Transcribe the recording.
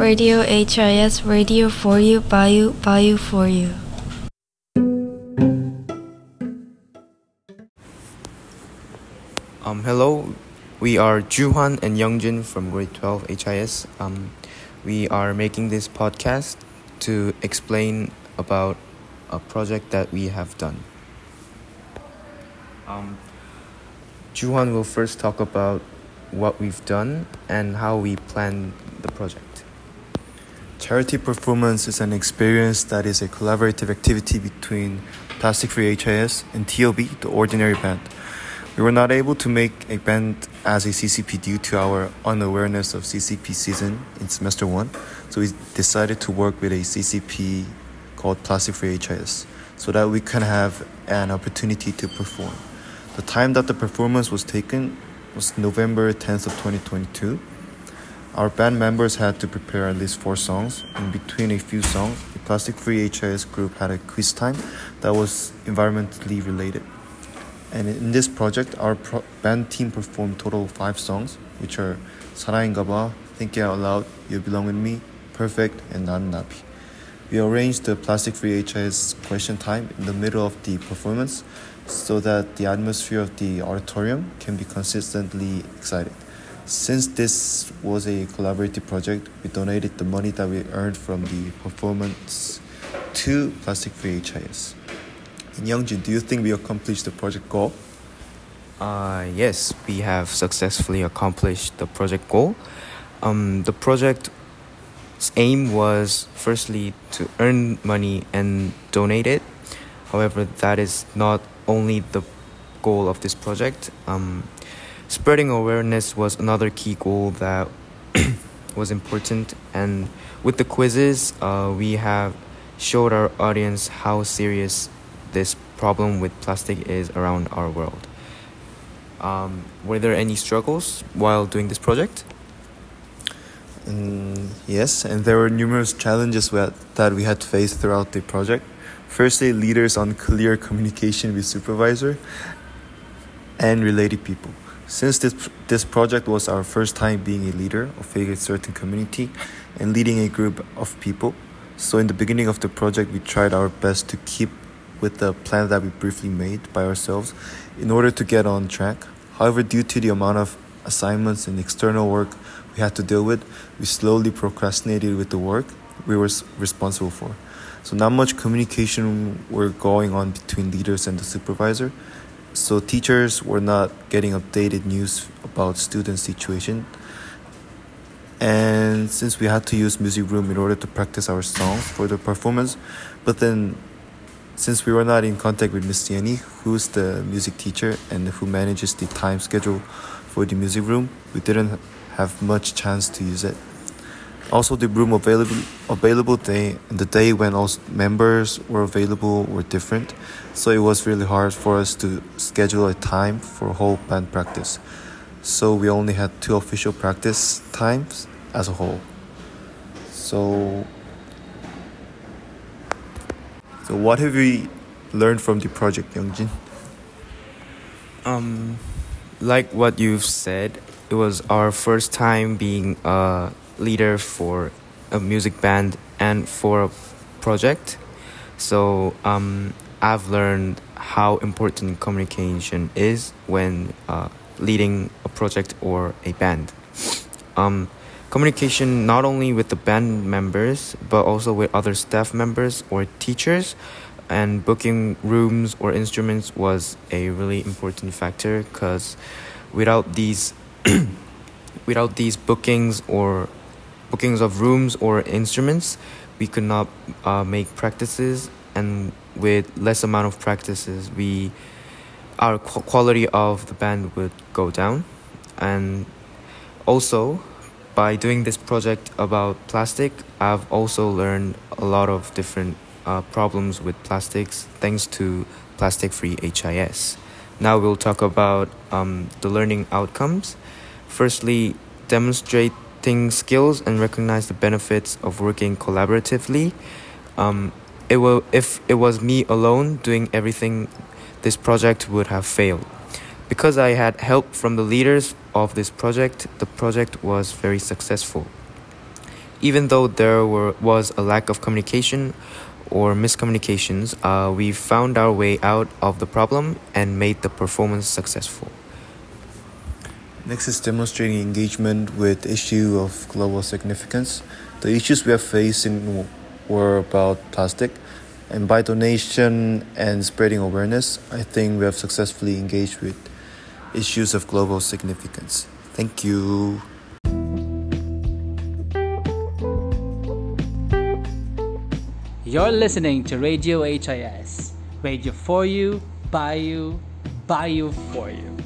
Radio HIS, radio for you, by you, by you, for you. Um, hello, we are Yuhwan and Younjin from grade 12 HIS. Um, we are making this podcast to explain about a project that we have done. Um, Yuhwan will first talk about what we've done and how we plan the project. Charity performance is an experience that is a collaborative activity between Plastic Free HIS and TOB, the Ordinary Band. We were not able to make a band as a CCP due to our unawareness of CCP season in semester one, so we decided to work with a CCP called Plastic Free HIS so that we can have an opportunity to perform. The time that the performance was taken was November 10th of 2022. Our band members had to prepare at least four songs. In between a few songs, the Plastic Free HIS group had a quiz time that was environmentally related. And in this project, our pro- band team performed total of five songs, which are 사랑인가봐, Thinking Out Loud, You Belong With Me, Perfect, and 난 나비. We arranged the Plastic Free HIS question time in the middle of the performance so that the atmosphere of the auditorium can be consistently excited. Since this was a collaborative project, we donated the money that we earned from the performance to Plastic Free HIS. And Younjin, do you think we accomplished the project goal? Uh, yes, we have successfully accomplished the project goal. Um, the project's aim was firstly to earn money and donate it. However, that is not only the goal of this project. Um, spreading awareness was another key goal that was important, and with the quizzes, uh, we have showed our audience how serious this problem with plastic is around our world. Um, were there any struggles while doing this project? Mm, yes, and there were numerous challenges that, that we had to face throughout the project. Firstly, leaders on clear communication with supervisor and related people. Since this, this project was our first time being a leader of a certain community and leading a group of people, so in the beginning of the project, we tried our best to keep with the plan that we briefly made by ourselves in order to get on track. However, due to the amount of assignments and external work we had to deal with, we slowly procrastinated with the work we were responsible for. So not much communication were going on between leaders and the supervisor. So teachers were not getting updated news about student situation. And since we had to use music room in order to practice our songs for the performance, but then since we were not in contact with Miss Yanni, who's the music teacher and who manages the time schedule for the music room, we didn't have much chance to use it. Also, the room available available day the day when all members were available were different, so it was really hard for us to schedule a time for whole band practice. So we only had two official practice times as a whole. So, so what have we learned from the project, Younjin? Um, like what you've said, it was our first time being a leader for a music band and for a project. So um, I've learned how important communication is when uh, leading a project or a band. Um, communication not only with the band members but also with other staff members or teachers and booking rooms or instruments was a really important factor because without these without these bookings or bookings of rooms or instruments we could not uh, make practices and with less amount of practices we our quality of the band would go down. And also by doing this project about plastic i've also learned a lot of different uh, problems with plastics thanks to plastic free his now we'll talk about um, the learning outcomes. Firstly demonstrating skills and recognize the benefits of working collaboratively. Um, it will if it was me alone doing everything this project would have failed. Because i had help from the leaders of this project the project was very successful. Even though there were, was a lack of communication or miscommunications, uh, we found our way out of the problem and made the performance successful. Next is demonstrating engagement with issue of global significance. The issues we are facing were about plastic, and by donation and spreading awareness, I think we have successfully engaged with issues of global significance. Thank you. You're listening to Radio HIS, radio for you, by you, by you, for you.